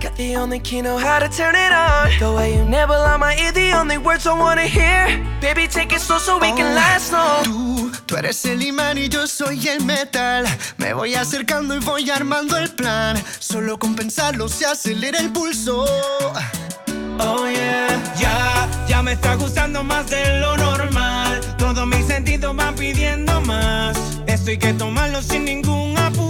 Got the only key, know how to turn it on. The way you nibble on my ear, the only words I wanna hear. Baby, take it slow so we can last long. Tú, tú eres el imán y yo soy el metal. Me voy acercando y voy armando el plan. Solo con pensarlo se acelera el pulso. Oh yeah, ya, ya me está gustando más de lo normal. Todos mis sentidos van pidiendo más. Esto hay que tomarlo sin ningún apuro.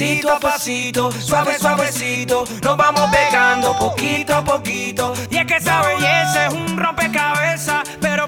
Pasito a pasito, suave, suavecito. Nos vamos pegando poquito a poquito. Y es que esa belleza es un rompecabezas.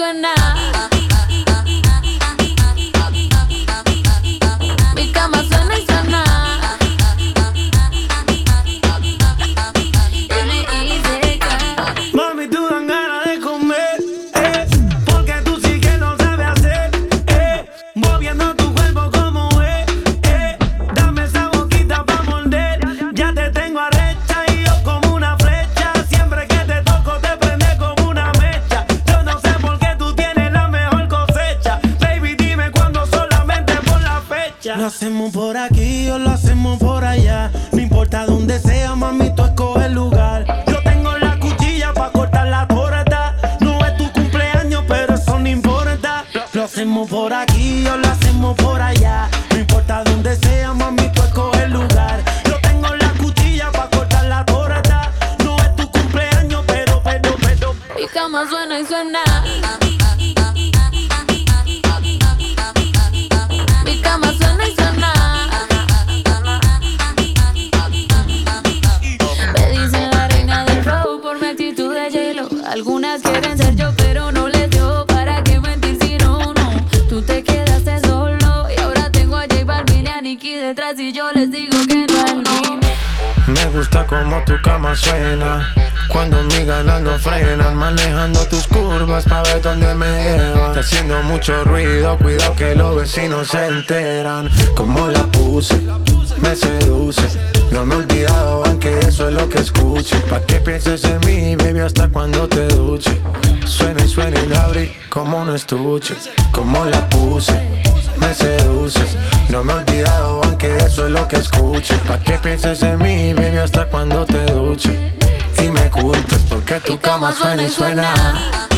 Cama suena los vecinos se enteran. Como la puse, me seduce. No me he olvidado aunque es eso es lo que escuche. Pa' que pienses en mí, baby, hasta cuando te duche. Suena y suena y la abrí como un estuche. Como la puse, me seduces. No me he olvidado, aunque eso es lo que escuche. Pa' que pienses en mí, baby, hasta cuando te duche. Y me culpes porque tu cama suena y suena.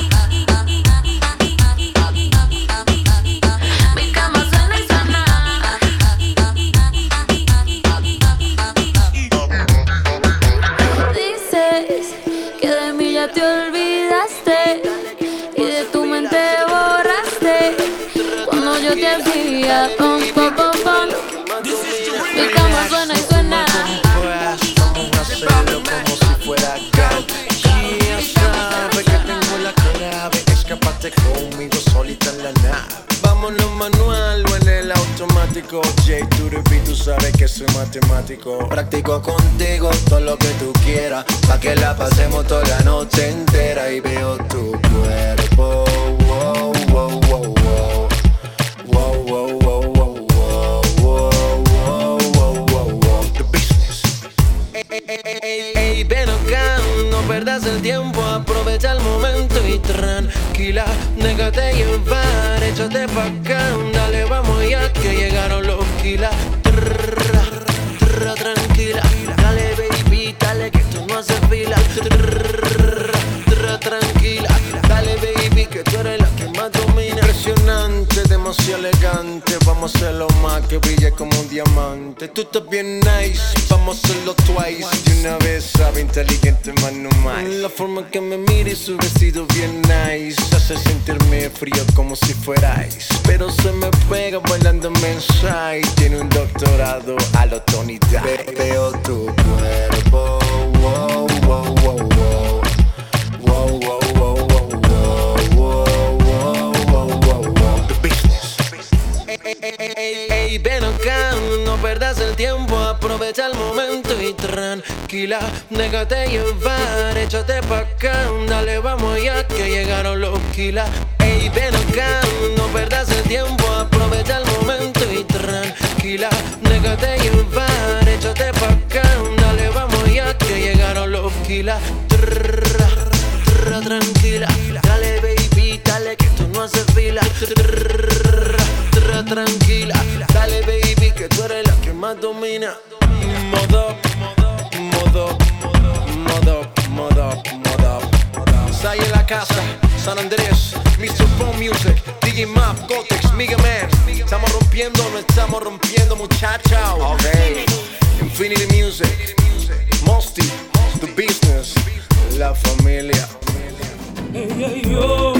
Déjate llevar, échate pa' acá, dale, vamos ya que llegaron los kilas. Tranquila, dale baby, dale que tú no haces fila. Trrra, tranquila, dale baby que tú eres la que más domina. Modo, modo, modo, modo, modo. Sai en la casa, San Andrés, Mr. Phone Music, DJ Map, Gotex, Mega Man. Estamos rompiendo, no estamos rompiendo, muchachos. Okay. Infinity Music, Mosty, The Business, La Familia. Ella y yo,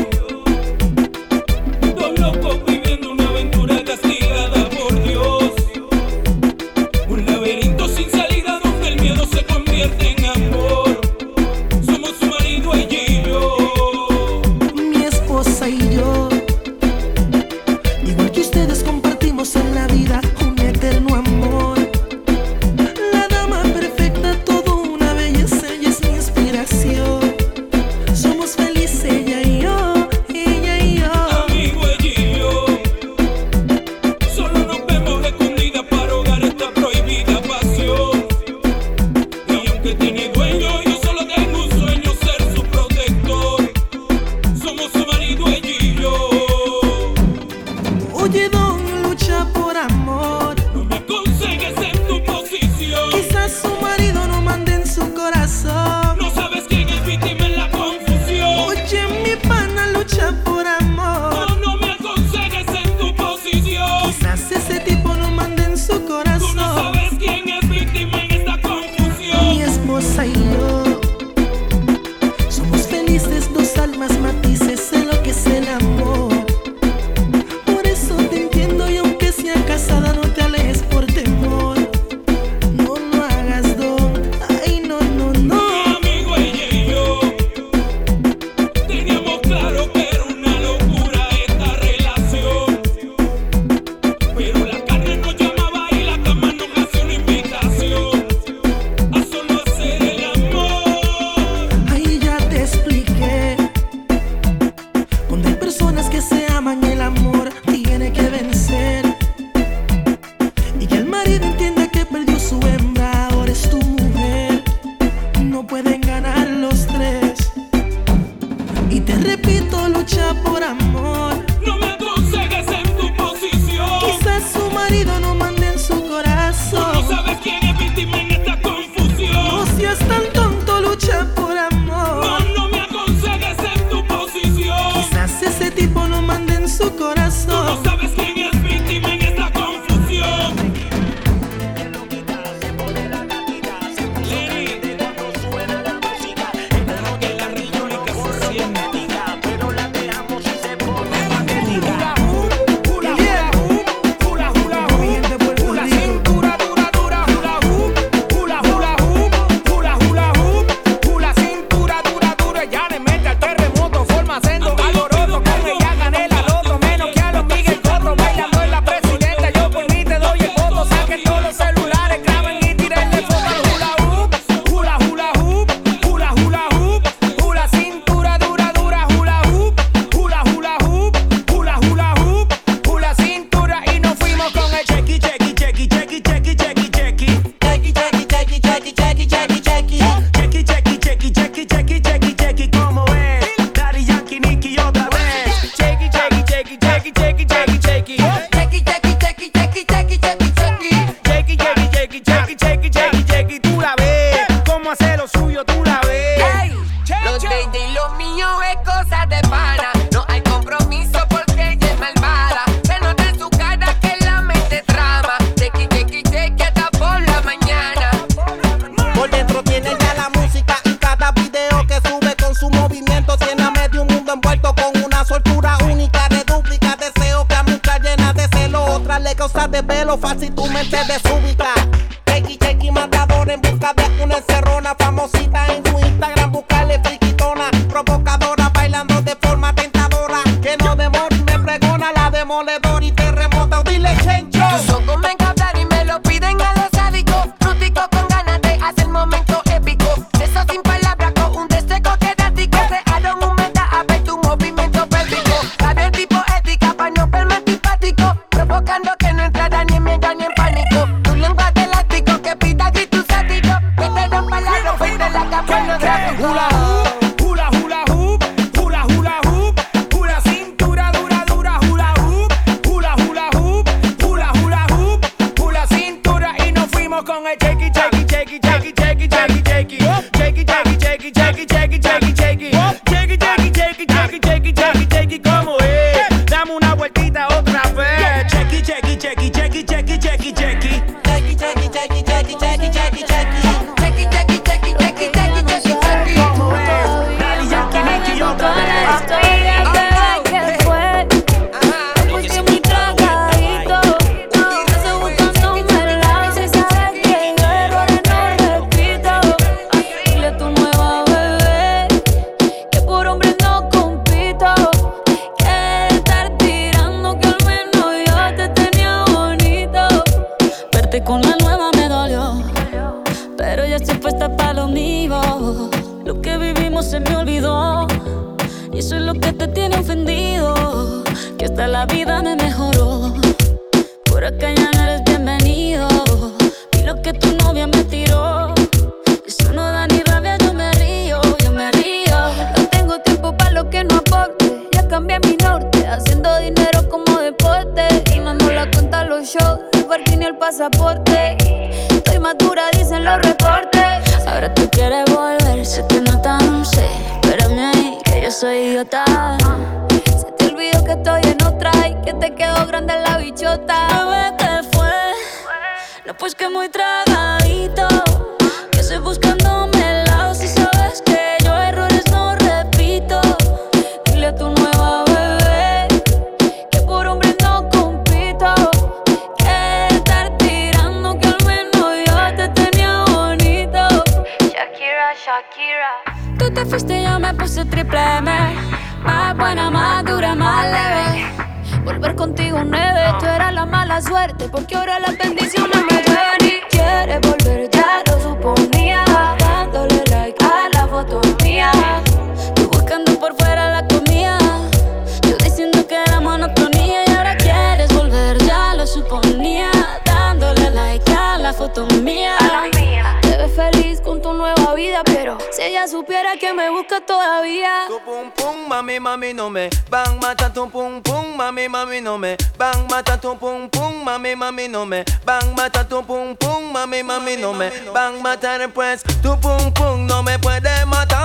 supiera que me busca todavía. Tu pum pum, mami, mami, no me van mata tu pum pum, mami, mami, no me van mata tu pum pum, mami, mami, no me van mata tu pum pum, mami, mami, no me van matar pues. Tu pum pum no me puede matar.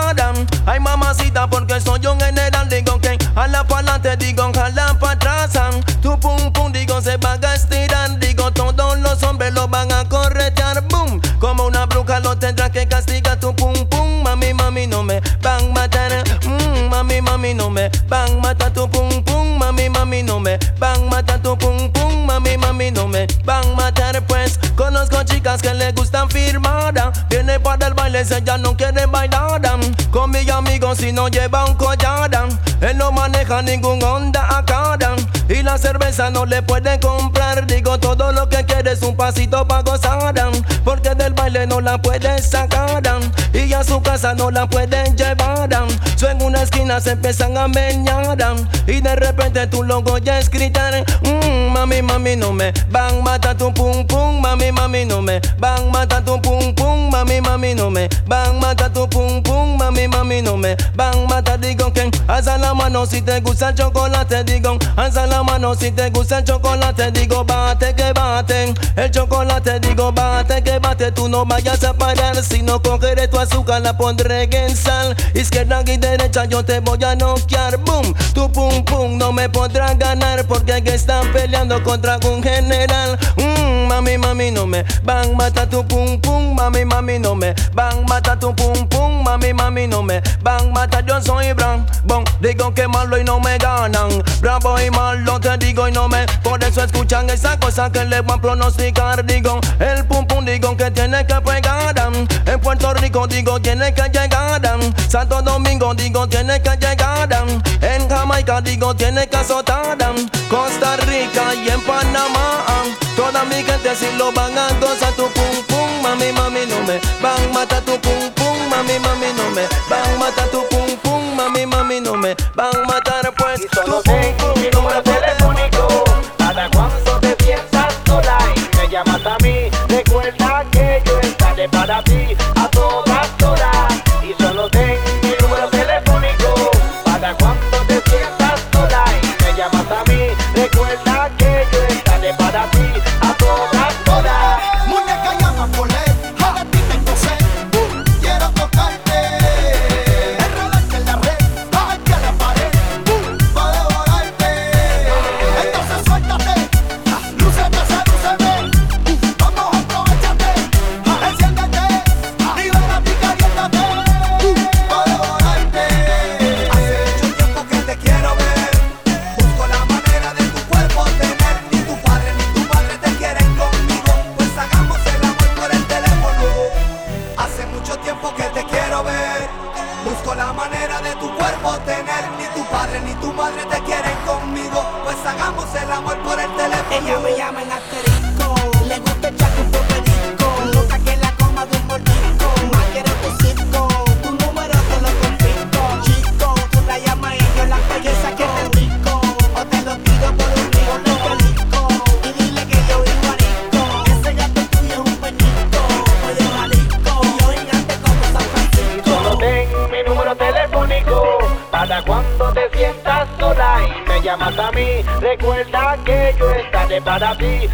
Ay, mamacita, porque soy un general. Digo que a la pa'lante, digo jala pa' atrás. Tu pum pum mami no me bang mata tu pum pum mami mami no me bang mata tu pum pum mami mami no me van matar pues conozco chicas que le gustan firmada ah. viene para el baile se ya no quieren bailar ah. con mi amigo si no lleva un ah. él no maneja ningún onda acá y la cerveza no le pueden comprar digo todo lo que quieres un pasito pa gozar porque del baile no la puedes sacar y a su casa no la pueden llevar esquina se empiezan a meñar Y de repente tu logo ya es gritar mm, Mami, mami, no me van, mata tu pum pum Mami, mami, no me van, mata tu pum pum Mami, mami, no me van, no me van mata digo que alza la mano si te gusta el chocolate digo alza la mano si te gusta el chocolate digo bate que bate el chocolate digo bate que bate tú no vayas a parar si no cogeré tu azúcar la pondré en sal izquierda y derecha yo te voy a noquear boom tu pum pum no me podrás ganar porque que están peleando contra un general mm, mami mami no me van mata tu pum pum mami mami no me van mata tu pum pum mí no me van. Mata, yo soy Bran, bon. Digo que malo y no me ganan. Bravo y malo te digo y no me. Por eso escuchan esa cosa que le van a pronosticar. Digo, el pum pum, digo que tiene que pegar. En Puerto Rico, digo, tiene que llegar. Santo Domingo, digo, tiene que llegar. En Jamaica, digo, tiene que azotar. Costa Rica y en Panamá. Toda mi gente si lo van a gozar tu es tú bada bee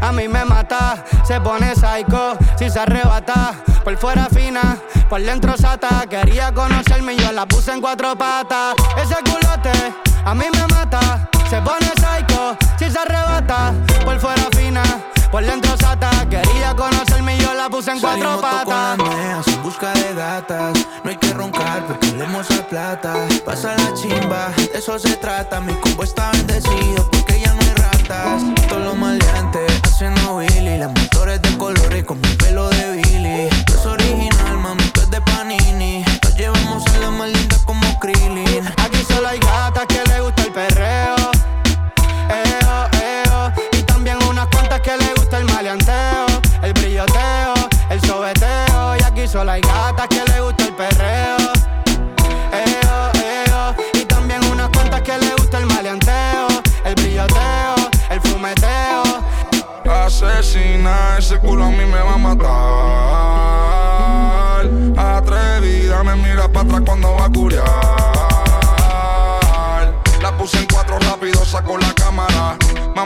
a mí me mata. Se pone psycho si se arrebata. Por fuera fina, por dentro sata. Quería conocerme y yo la puse en cuatro patas. Ese culote a mí me mata. Se pone psycho si se arrebata. Por fuera fina, por dentro sata. Quería conocerme y yo la puse en cuatro Salimos patas. en busca de gatas. No hay que roncar porque leemos a plata. Pasa la chimba, de eso se trata. Mi combo está bendecido porque ya no hay ratas. Todos los maleantes haciendo Willy. Las motores de colores con mi pelo de Billy. No es original, mami, tú es de Panini. Nos llevamos a la más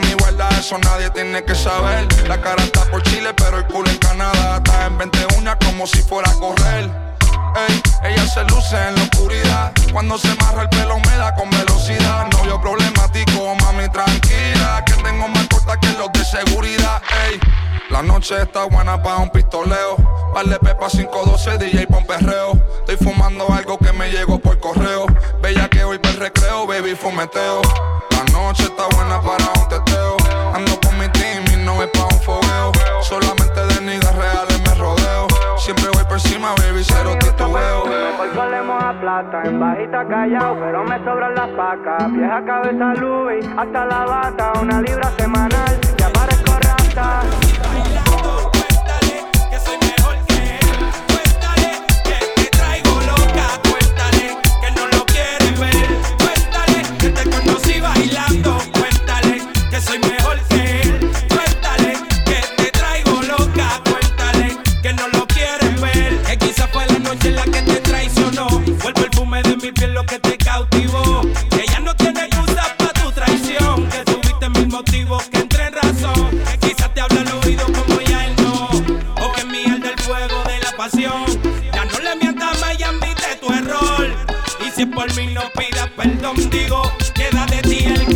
Mami, guarda eso, nadie tiene que saber. La cara está por Chile, pero el culo en Canadá. Está en 21 como si fuera a correr. Ella se luce en la oscuridad. Cuando se marra el pelo me da con velocidad. Novio problemático, mami, tranquila. Que tengo más corta que los de seguridad. Ey, la noche está buena para un pistoleo. Vale Pepa 512, DJ pon perreo. Estoy fumando algo que me llegó por correo. Bella que hoy el recreo, baby, fumeteo. La noche está buena para un teteo. Ando con mi team y no es pa' un fogueo. Solamente de niggas reales me rodeo. Siempre voy por encima, baby, cero titubeo. Hoy solemos a plata, en bajita callao, pero me sobran las pacas. Vieja cabeza Louis, hasta la bata, una libra semanal, ya parezco rata. Si por mí no pidas perdón, digo, queda de ti el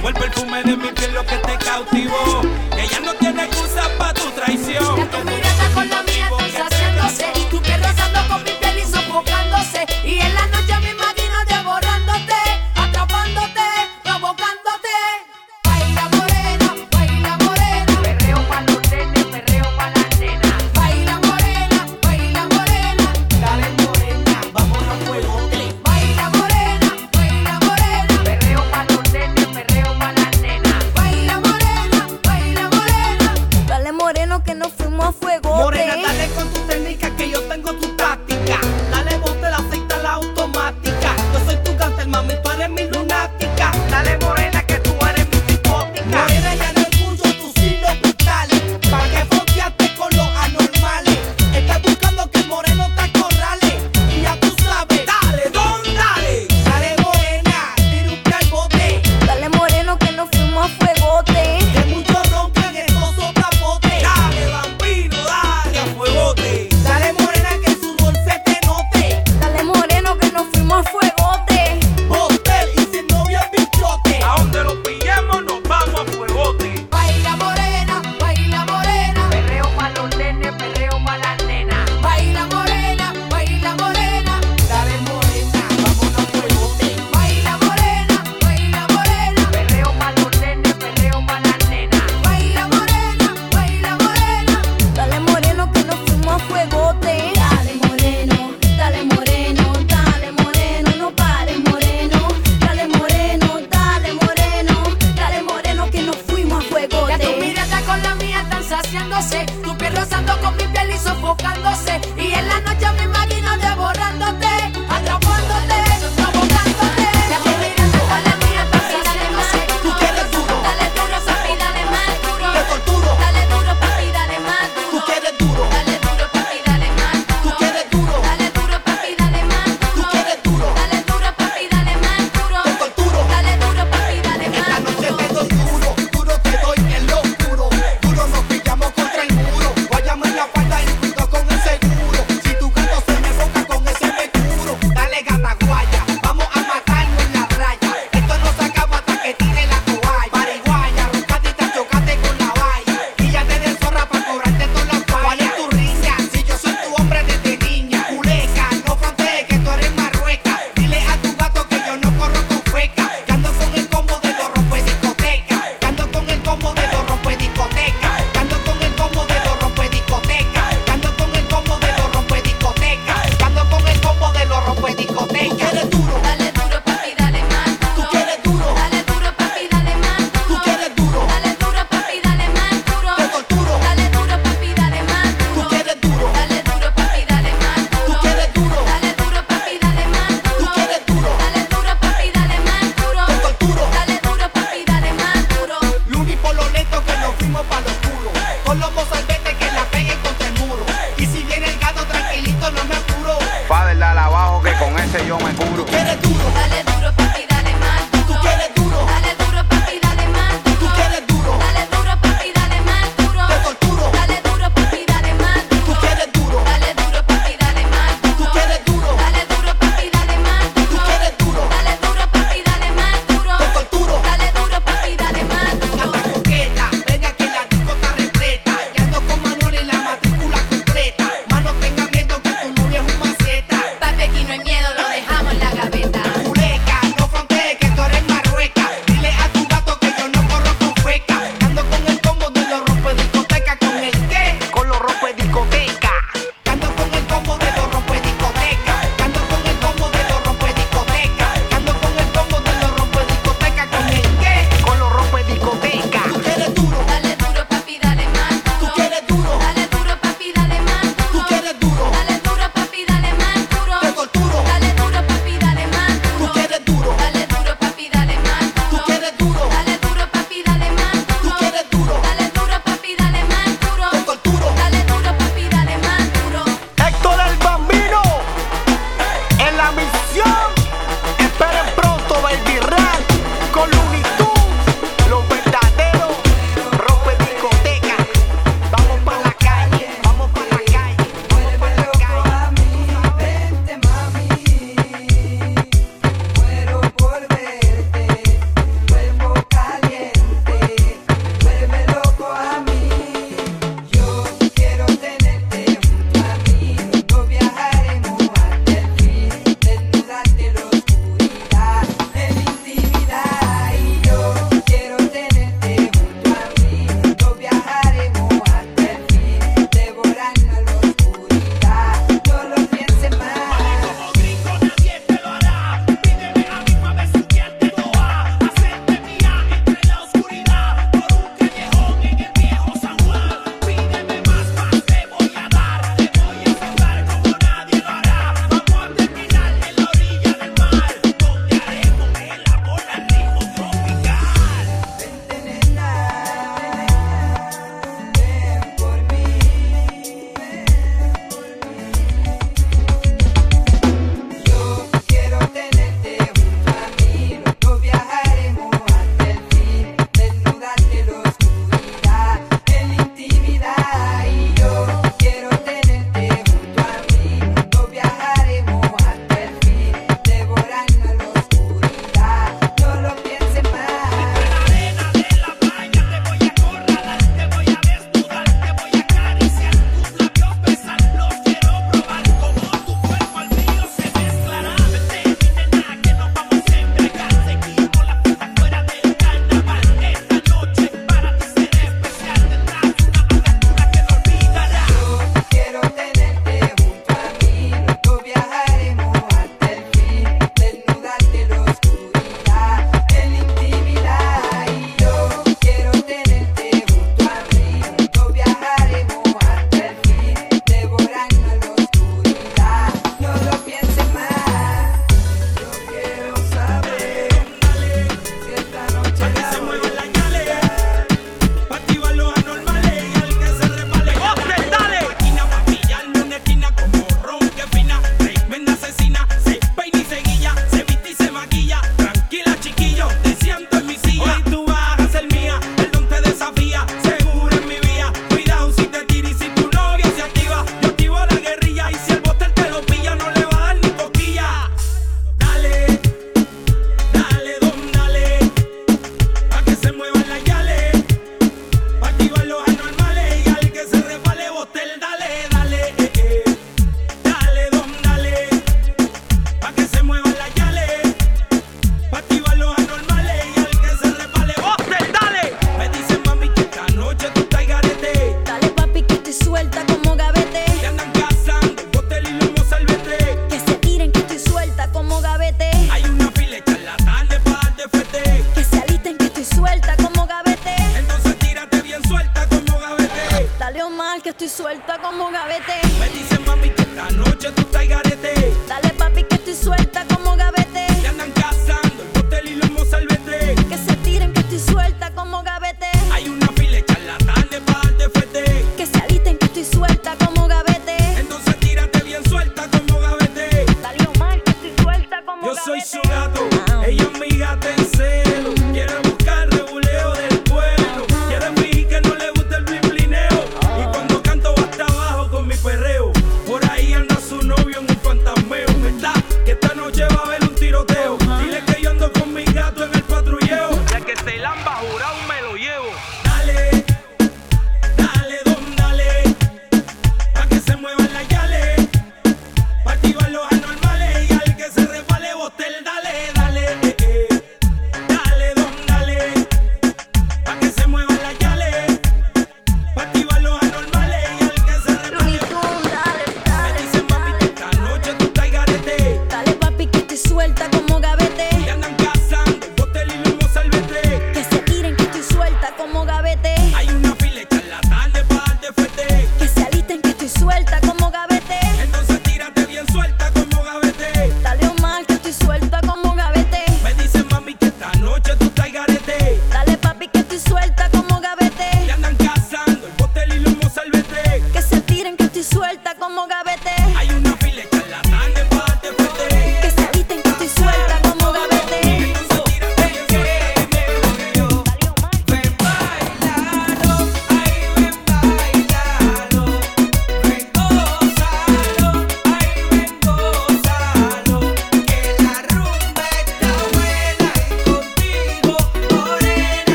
Vuelve el perfume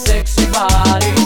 sexy body.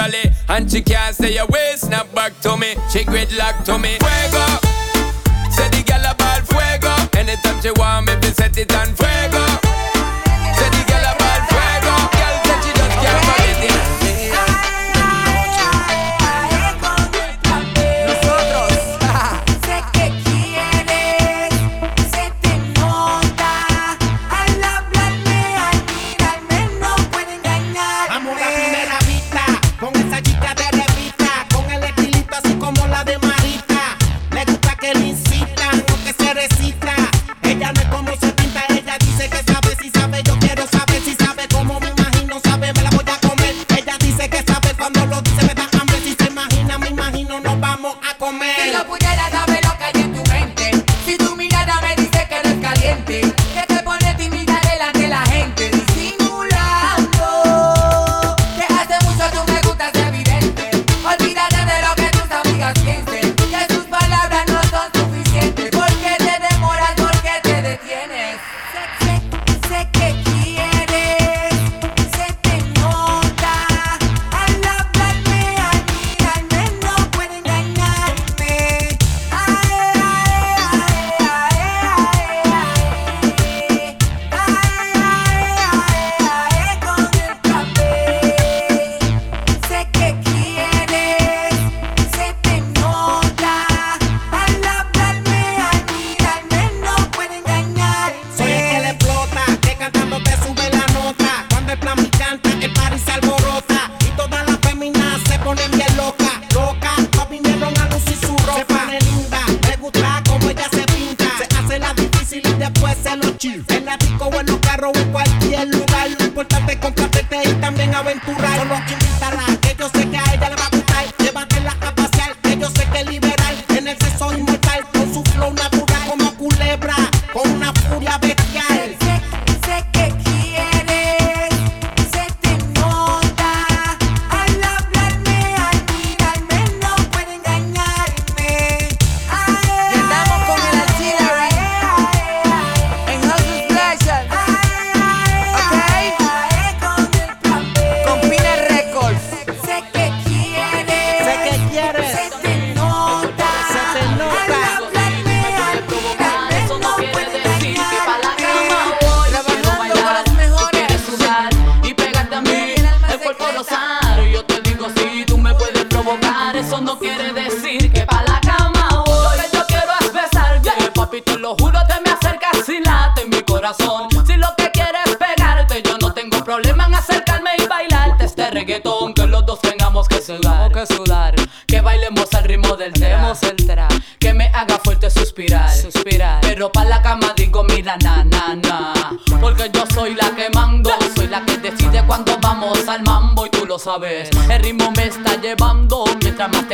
naturally. And she can't say your away, snap back to me. She gridlock to me. Fuego.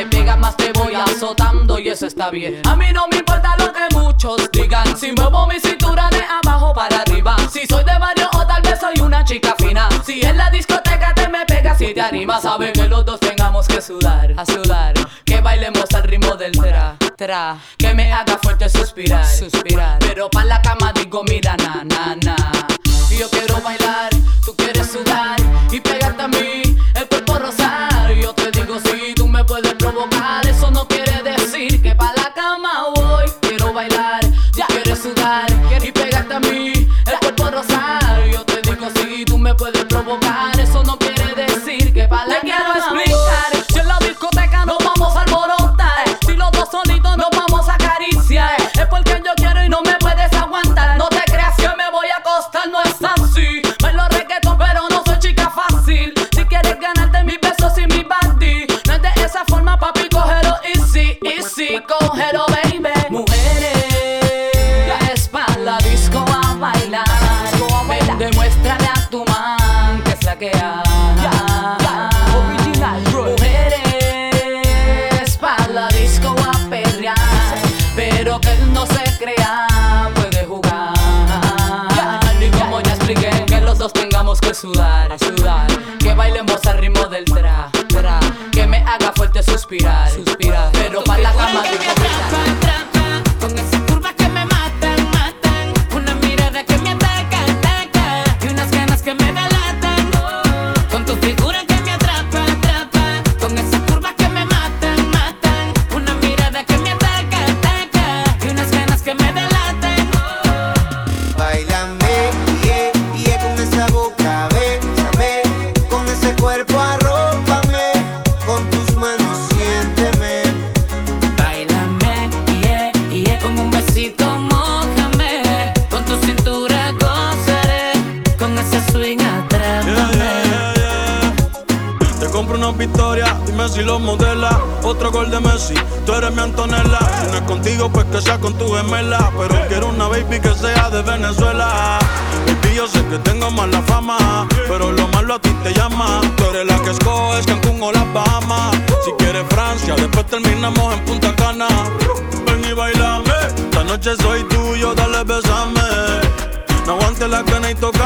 pegas más te voy azotando y eso está bien. A mí no me importa lo que muchos digan Si muevo mi cintura de abajo para arriba. Si soy de barrio o tal vez soy una chica fina. Si en la discoteca te me pegas y te animas Sabe que los dos tengamos que sudar, a sudar. Que bailemos al ritmo del tra, tra. Que me haga fuerte suspirar, suspirar. Pero pa' la cama digo mira na na na. Yo quiero bailar, tú quieres sudar Y pegarte a mí sudar, sudar. Que bailemos al ritmo del tra, tra. Que me haga fuerte suspirar. si lo modela. Otro gol de Messi, tú eres mi Antonella. Si no es contigo, pues que sea con tu gemela. Pero quiero una baby que sea de Venezuela. Baby, yo sé que tengo mala fama, pero lo malo a ti te llama. Tú eres la que escoges Cancún o las Bahamas. Si quieres Francia, después terminamos en Punta Cana. Ven y bailame, esta noche soy tuyo, dale besame. No aguante la cana y toca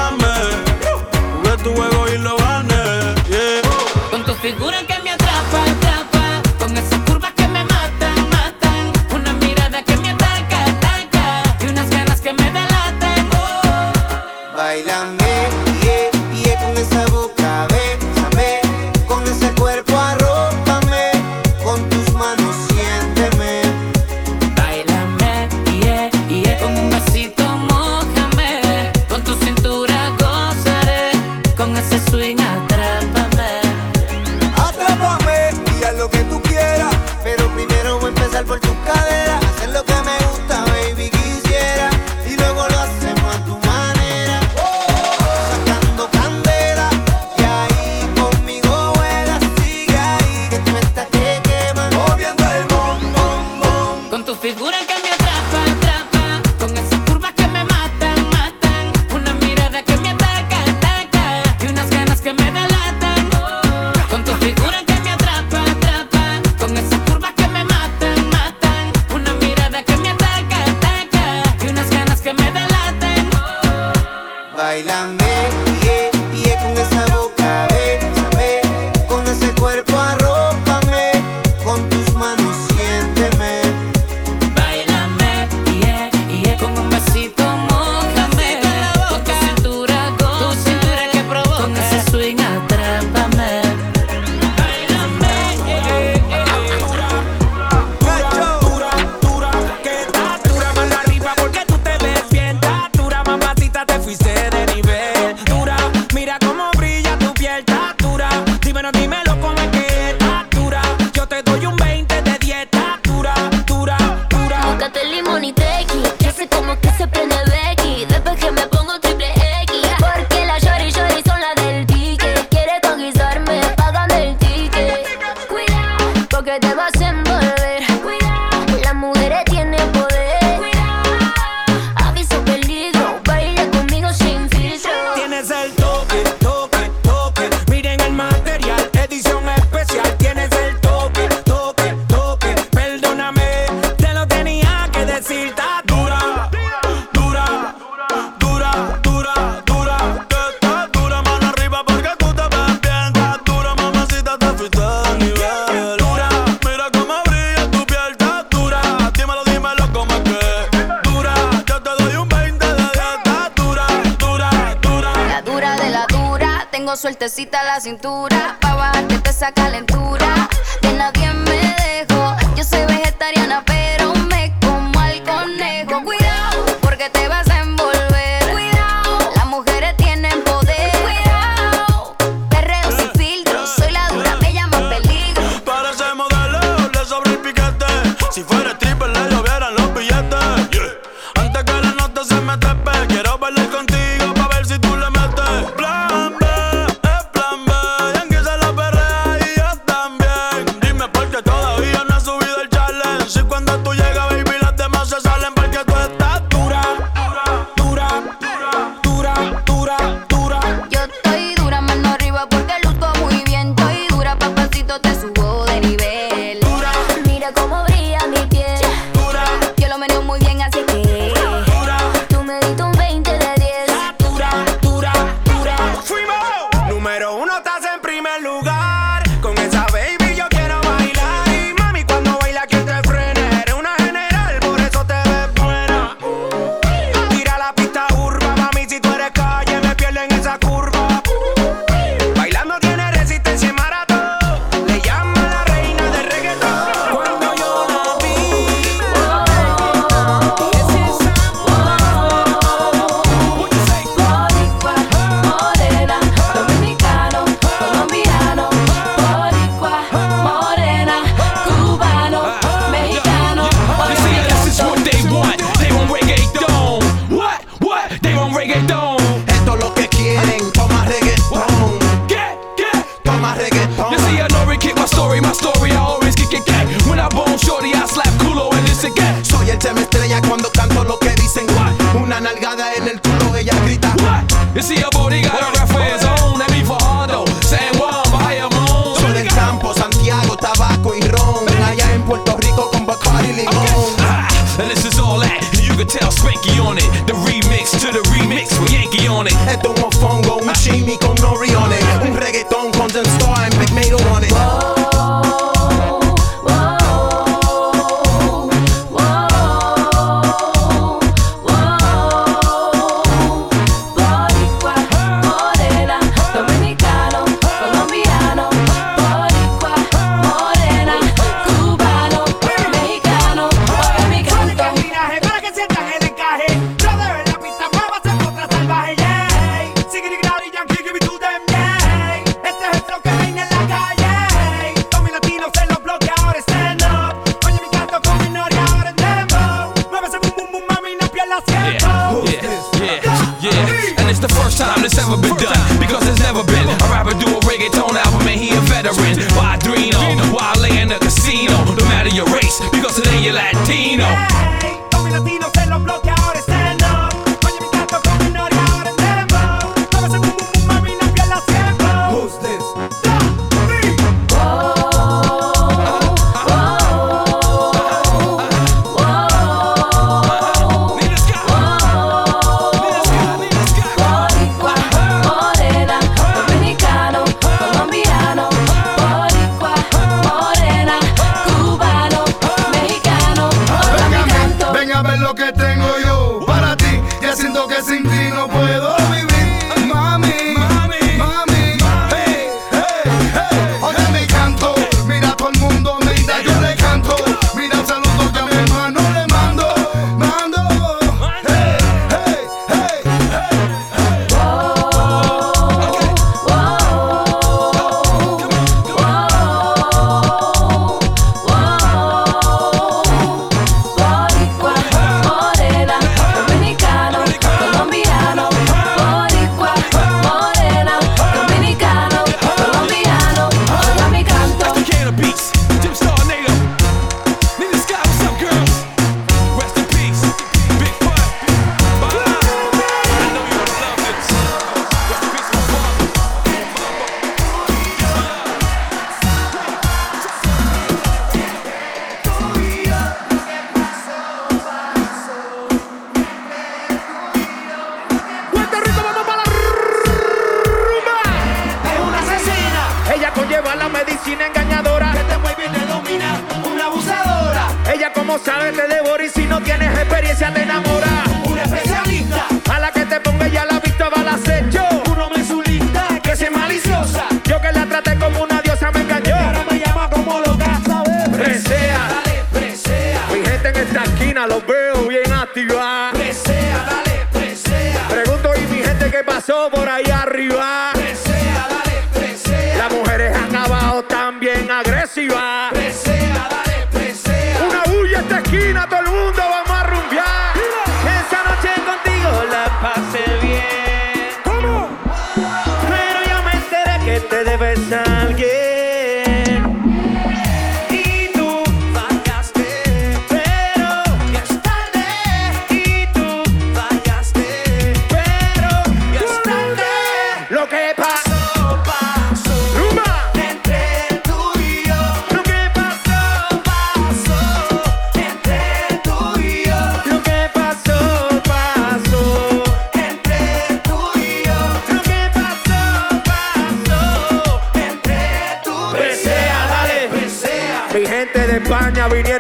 em tudo.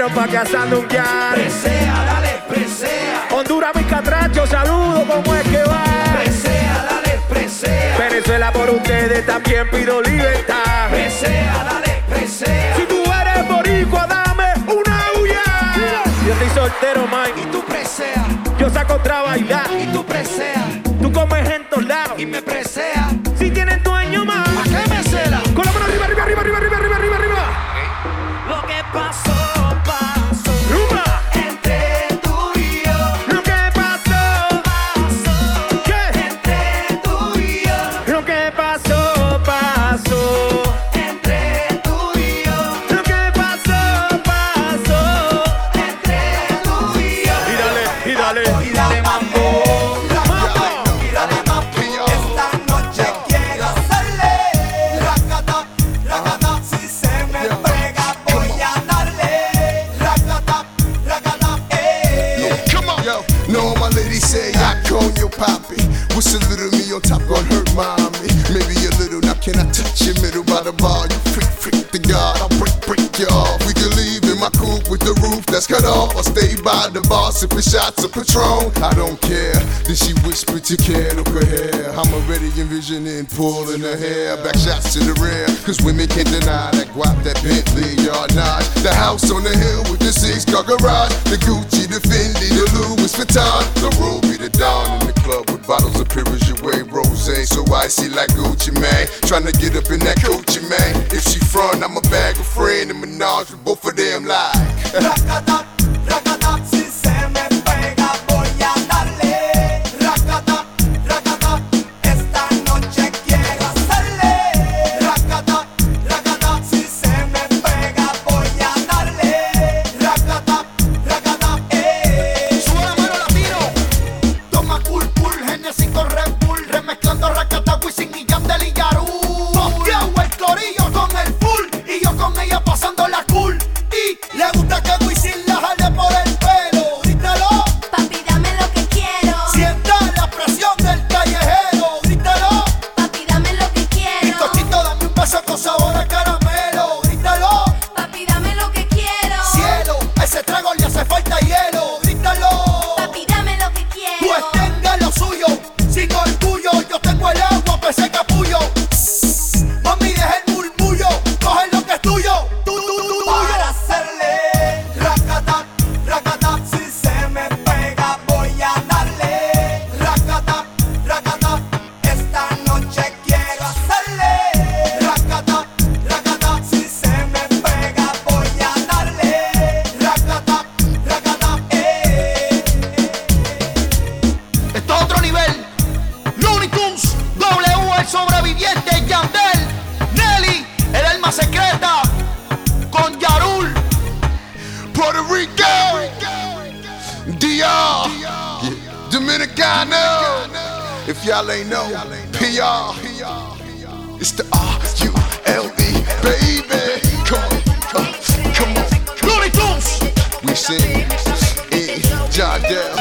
pero pa' casa nunca. Presea, dale, presea. Honduras, mi catracho, saludo, ¿cómo es que va? Presea, dale, presea. Venezuela por ustedes también pido libertad. Presea, dale, presea. Si tú eres boricua, dame una huya. Yo estoy soltero, man. Y tú presea. Yo saco otra bailar. Y tú presea. Tú comes en todos lados. Y me presea. Si tienes dueño, man. ¿A qué me cela? Con la mano arriba, arriba, arriba, arriba, arriba, arriba. sipping shots of Patron. I don't care. Then she whispered to care, look her hair. I'm already envisioning pulling her hair. Back shots to the rear, cause women can't deny that guap, that Bentley, yard not. The house on the hill with the six car garage. The Gucci, the Fendi, the Louis Vuitton. The Ruby, the Dawn in the club with bottles of Perrier Rose. So icy like Gucci, man. Trying to get up in that Gucci, man. If she front, I'm a bag of friend and Minaj with both of them like. It's the R U L E, baby. Come on, come on. Glory Goose! We sing in Jardel.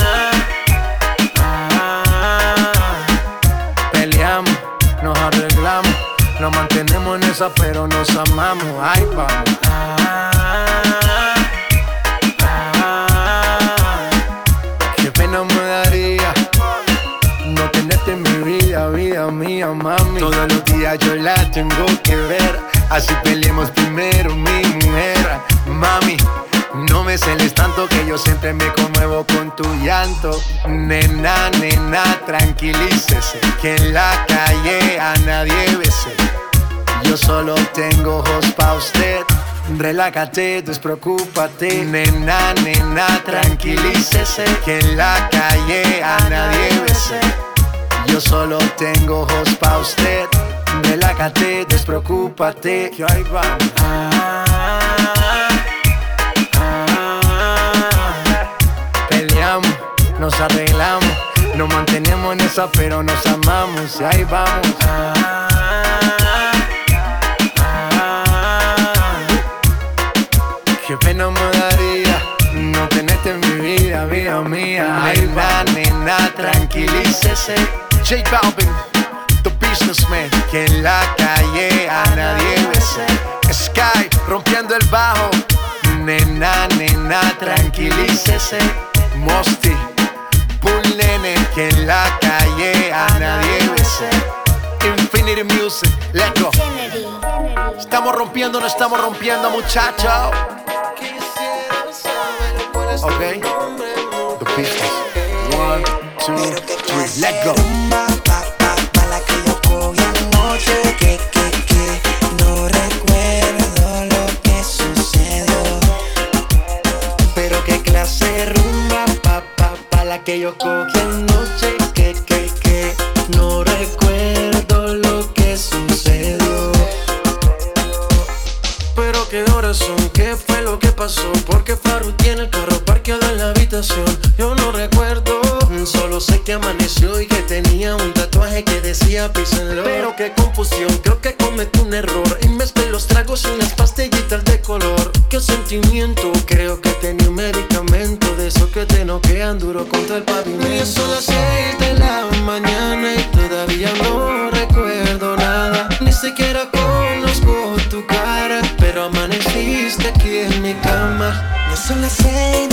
nos mantenemos en esa, pero nos amamos. Ahí vamos. Qué pena me daría no tenerte en mi vida, vida mía, mami. Todos los días yo la tengo que ver, así peleemos primero, mi mujer, mami. No me celes tanto que yo siempre me conmuevo con tu llanto. Nena, nena, tranquilícese. Que en la calle a nadie bese. Yo solo tengo ojos pa' usted. Relájate, despreocúpate. Nena, nena, tranquilícese. Que en la calle a nadie bese. Yo solo tengo ojos pa' usted. Relájate, despreocúpate. Que ahí vamos. Peleamos, nos arreglamos, nos mantenemos en esa, pero nos amamos. Y ahí vamos. Vida, mía. Va, nena, tranquilícese. J Balvin, the businessman. Que en la calle a nadie bese. Sky, rompiendo el bajo. Nena, nena, tranquilícese. Mosty, Bull Nene. Que en la calle a nadie bese. Infinity Music, let's go. Estamos rompiendo, no estamos rompiendo, muchachos. Ok. The business. One, two, three, let's go. Que, que, que no recuerdo lo que sucedió Pero qué clase de rumba, pa, pa, pa, la que yo cogí anoche, que, que, que no recuerdo lo que sucedió. Pero qué horas son, qué fue lo que pasó, porque Faru tiene el carro yo no recuerdo. Solo sé que amaneció y que tenía un tatuaje que decía písenlo. Pero qué confusión, creo que cometí un error. Y mezclé los tragos y unas pastillitas de color. Qué sentimiento, creo que tenía un medicamento de esos que te noquean duro contra el pavimento. Y son las 6 de la mañana y todavía no recuerdo nada. Ni siquiera conozco tu cara, pero amaneciste aquí en mi cama. Son las 6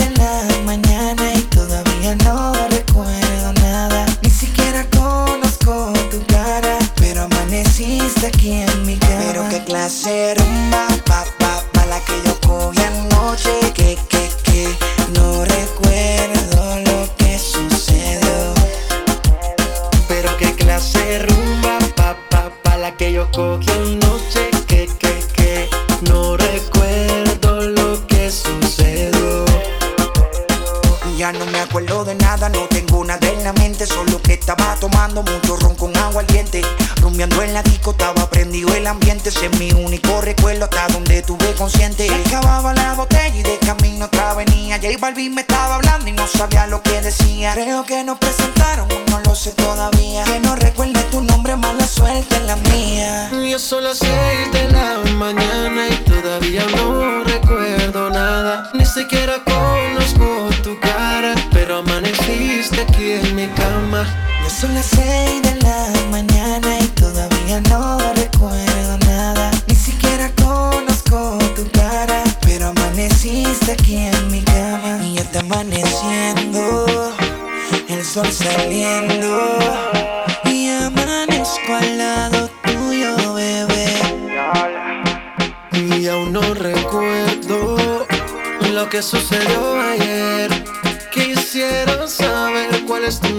estaba tomando mucho ron con agua al diente. Rumbeando en la disco, estaba prendido el ambiente, ese es mi único recuerdo hasta donde tuve consciente. Acababa la botella y de camino otra venía. J Balvin me estaba hablando y no sabía lo que decía. Creo que nos presentaron, no lo sé todavía. Que no recuerde tu nombre, mala suerte en la mía. Son las seis de la mañana y todavía no recuerdo nada. Ni siquiera conozco tu cara, pero amaneciste aquí en mi cama. Son las seis de la mañana y todavía no recuerdo nada. Ni siquiera conozco tu cara, pero amaneciste aquí en mi cama. Y ya está amaneciendo, el sol saliendo. Y amanezco al lado tuyo, bebé. Y aún no recuerdo lo que sucedió ayer. Quisiera saber cuál es tu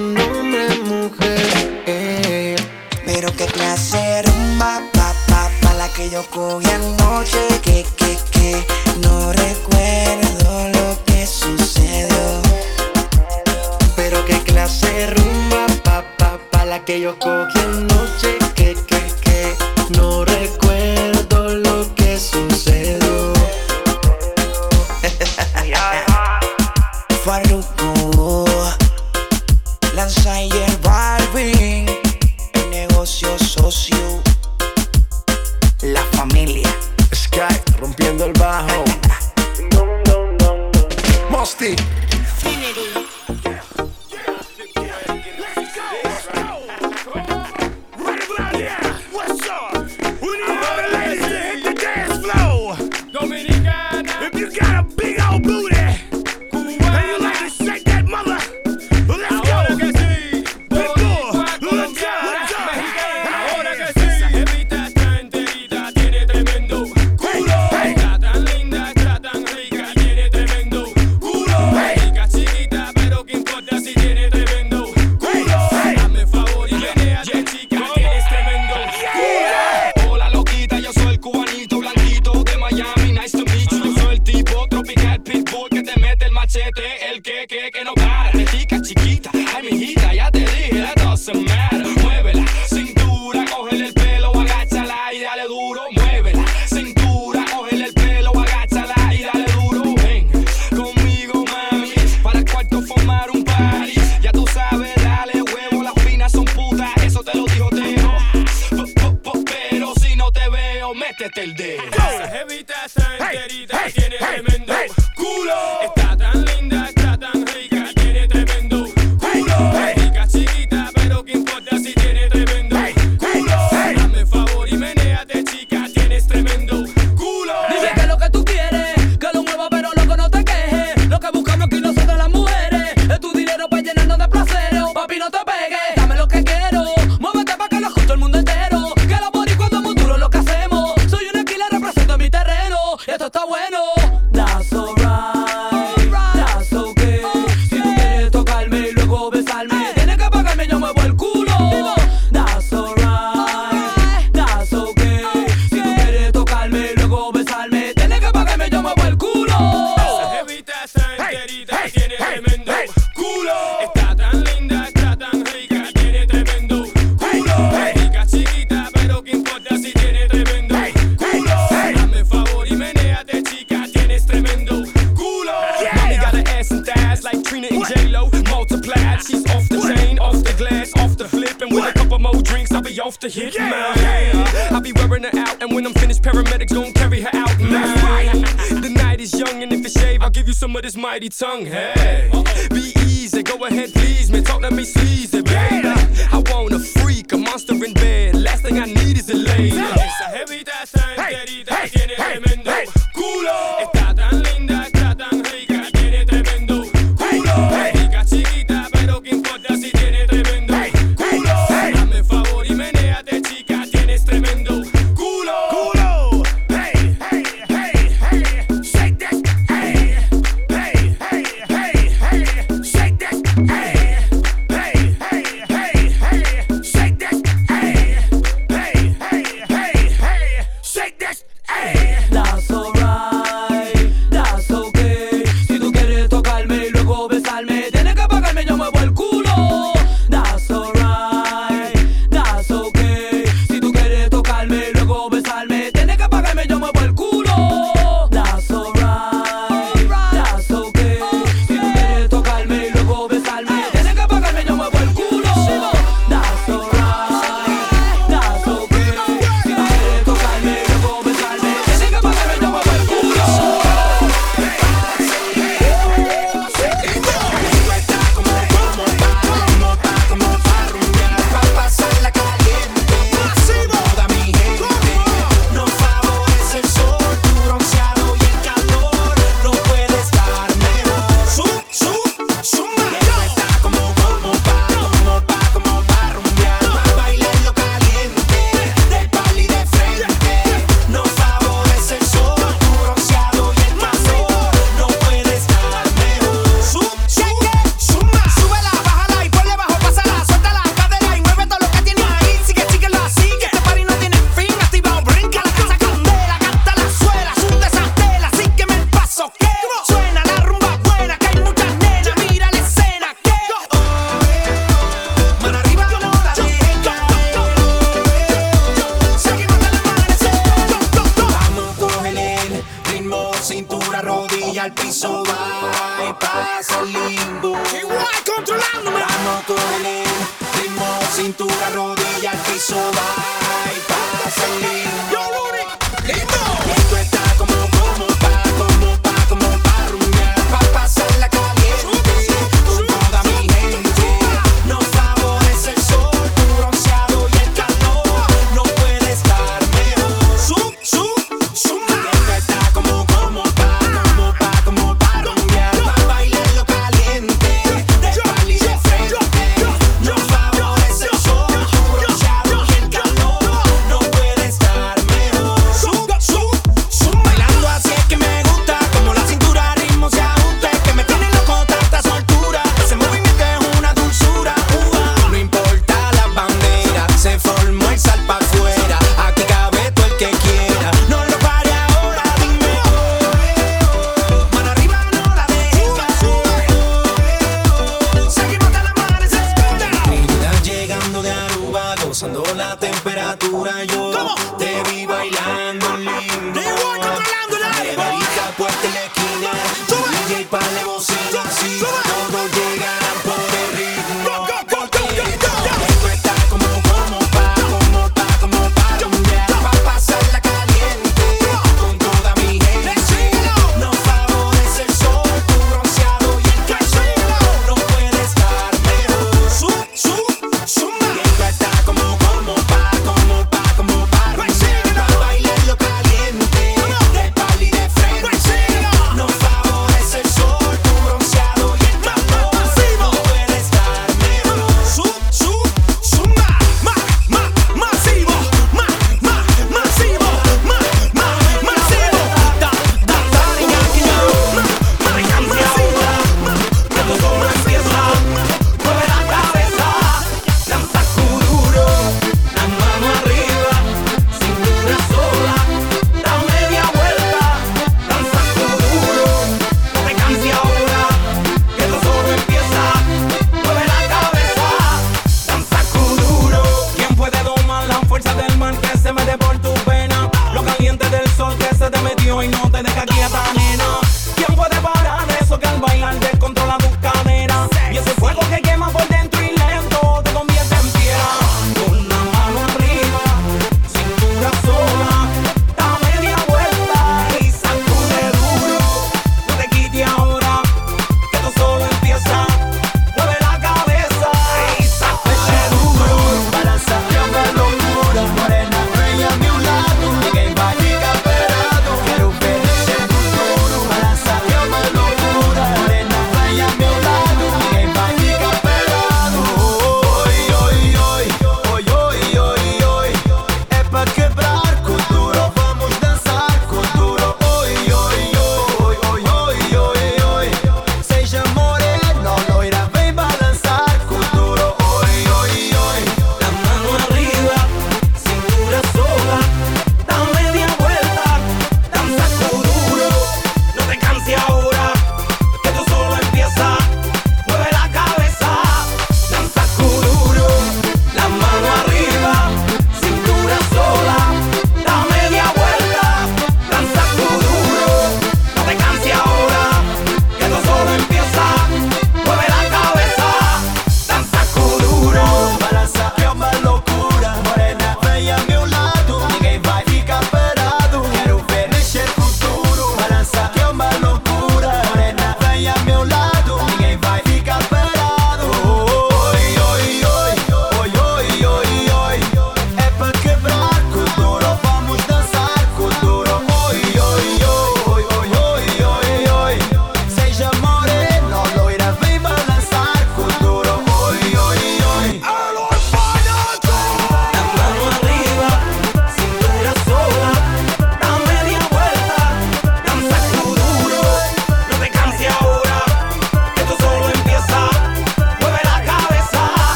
wisdom of this mighty tongue. Hey, be easy, go ahead, please, man. Talk to me, sleazy, baby. I want a freak, a monster in bed. Last thing I need is a lady. It's a heavy that thing, hey, daddy, that's hey, hey, hey, hey, hey, hey, hey, hey, hey,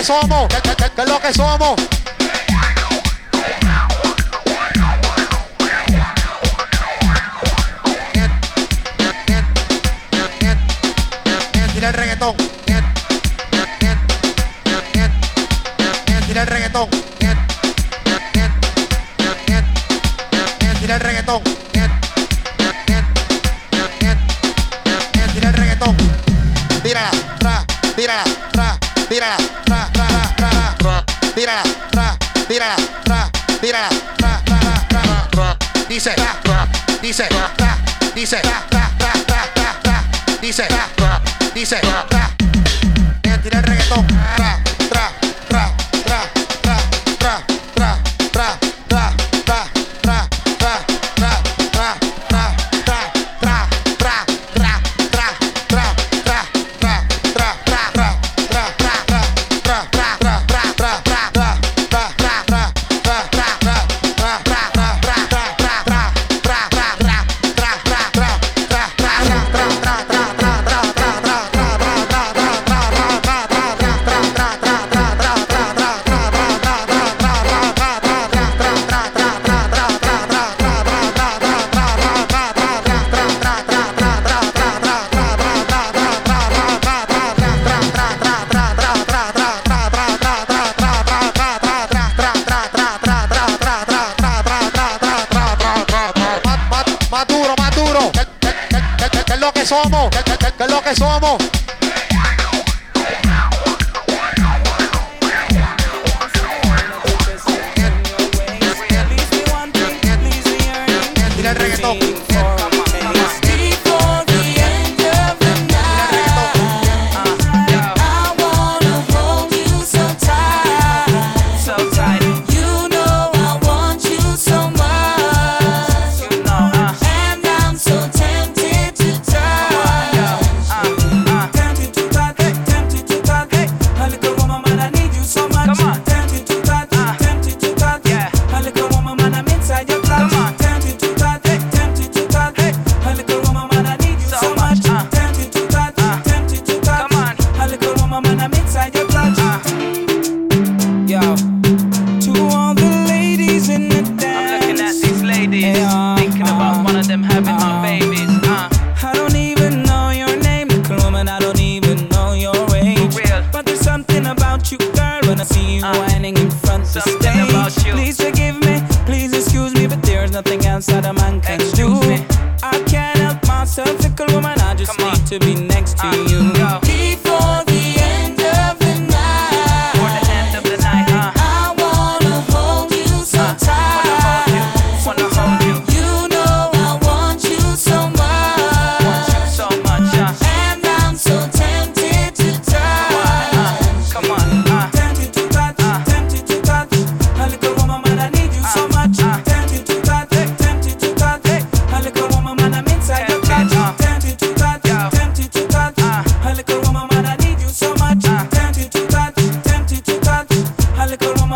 que somos? ¿Qué, lo que somos?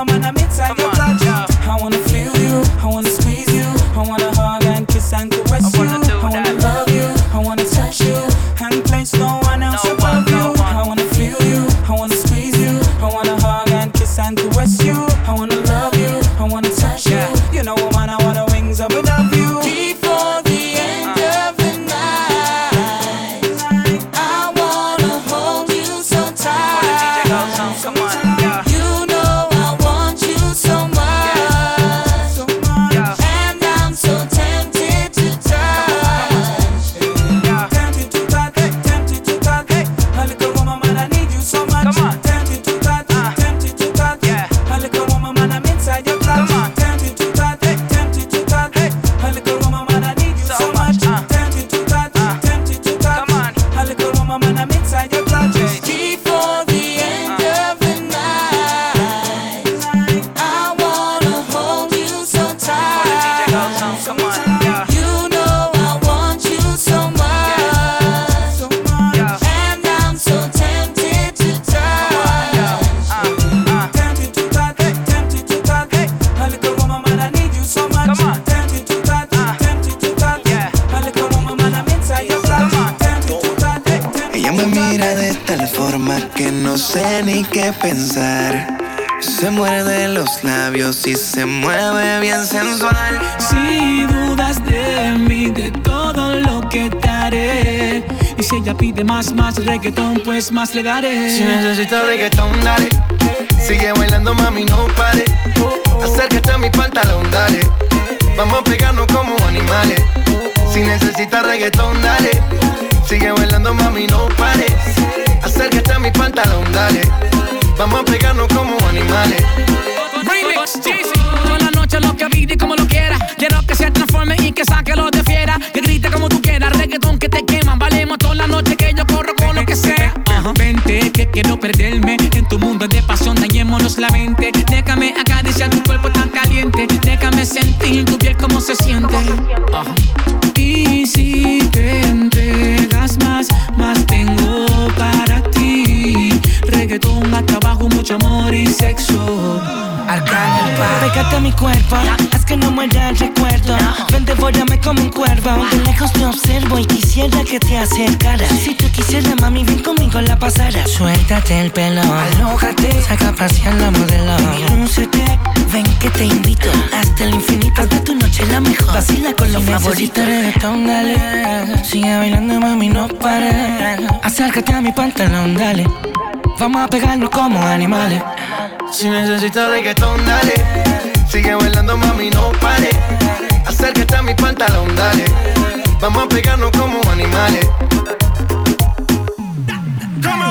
woman, I mix inside. Más, más reggaetón, pues más le daré. Si necesitas reggaetón, dale. Sigue bailando, mami, no pare. Acércate a mi pantalón, dale. Vamos a pegarnos como animales. Si necesitas reggaetón, dale. Sigue bailando, mami, no pare. Acércate a mi pantalón, dale. Vamos a pegarnos como animales. Remix. Toda la noche lo que y como lo quiera. Quiero que se transforme y que saque lo de fiera. Que grite como tú quieras, reggaetón que te queman. Valemos toda la noche que quiero perderme en tu mundo de pasión. Dañémonos la mente. Déjame acariciar tu cuerpo tan caliente. Déjame sentir tu piel como se siente. Y si te entregas más, más tengo para ti. Reggaetón hasta abajo, mucho amor y sexo. Pégate a mi cuerpo, haz que no muera el recuerdo. Ven, devórame como un cuervo. De lejos te observo y quisiera que te acercaras. Si tú quisieras, mami, ven conmigo la pasara. Suéltate el pelo, alójate, saca a pasear la modelo. Lúcete, ven que te invito hasta el infinito. De tu noche la mejor. Vacila con los favoritos. reggaetón, dale. Sigue bailando, mami, no pares. Acércate a mi pantalón, dale. Vamos a pegarnos como animales. Si necesitas reggaetón, dale. Sigue bailando, mami, no pare. Acércate a mi pantalón, dale. Vamos a pegarnos como animales. Dale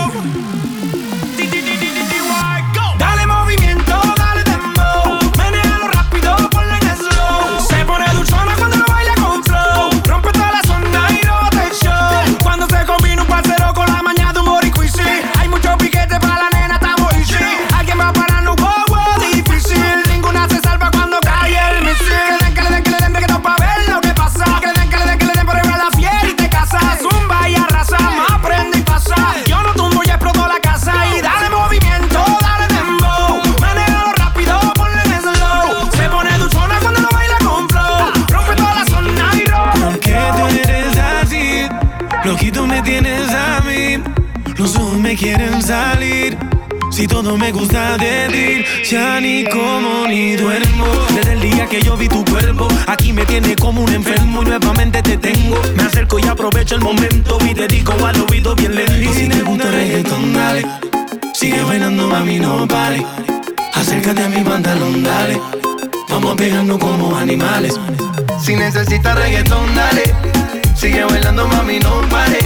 Si todo me gusta de ti, ya ni como ni duermo. Desde el día que yo vi tu cuerpo, aquí me tiene como un enfermo y nuevamente te tengo. Me acerco y aprovecho el momento y te al oído bien lento. Si te gusta reggaetón, dale. Sigue bailando, mami, no pare. Acércate a mi pantalón, dale. Vamos a pegarnos como animales. Si necesitas reggaetón, dale. Sigue bailando, mami, no pare.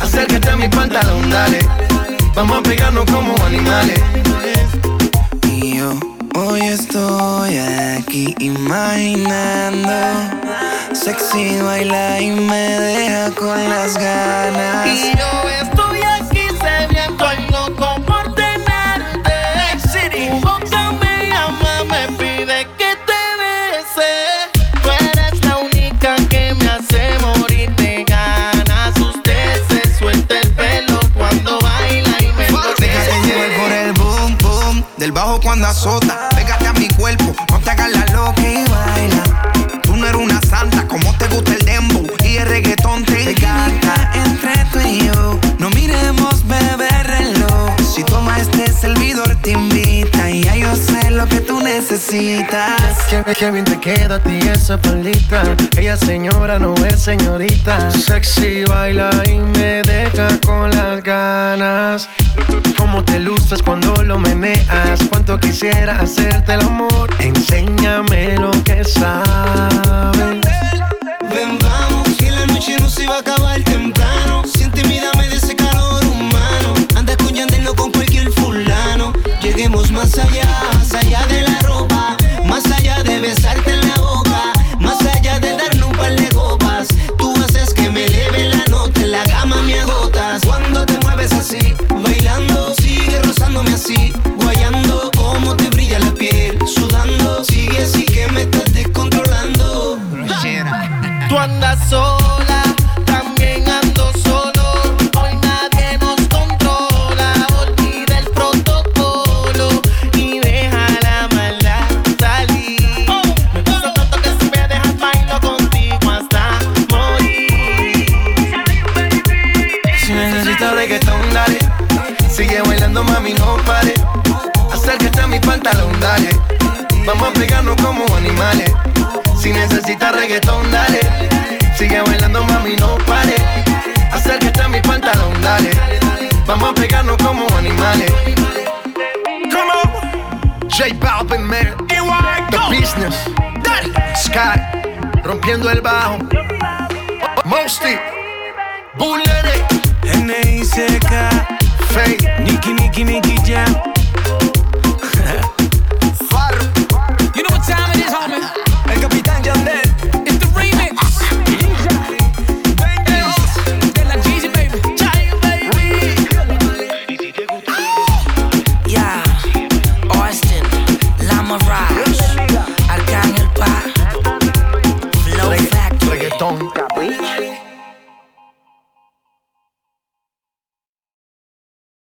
Acércate a mi pantalón, dale. Vamos a pegarnos como animales. Y yo hoy estoy aquí imaginando. Sexy baila y me deja con las ganas. Y yo cuando azota. Pégate a mi cuerpo, necesitas. Qué, qué bien te queda a ti esa palita. Ella señora no es señorita. Sexy baila y me deja con las ganas. Cómo te luces cuando lo meneas. Cuánto quisiera hacerte el amor. Enséñame lo que sabes. Ven, vamos, que la noche no se va a acabar temprano. Lleguemos más allá, más allá de la ropa. Más allá de besarte en la boca. Más allá de darnos un par de copas. Tú haces que me eleve la nota, en la gama me agotas. Cuando te mueves así, bailando, sigue rozándome así. Guayando, como te brilla la piel. Sudando, sigue así que me estás descontrolando. Tú andas sola, pantalón, dale. Vamos a pegarnos como animales. Si necesitas reggaetón, dale. Sigue bailando, mami, no pare. Acércate a mi pantalón, dale. Vamos a pegarnos como animales. Come on. J Balvin, man. The business. Sky. Rompiendo el bajo. Mosty. Bullet. N.I.C.K. Fake. Nicky, Nicky, Nicky Jam.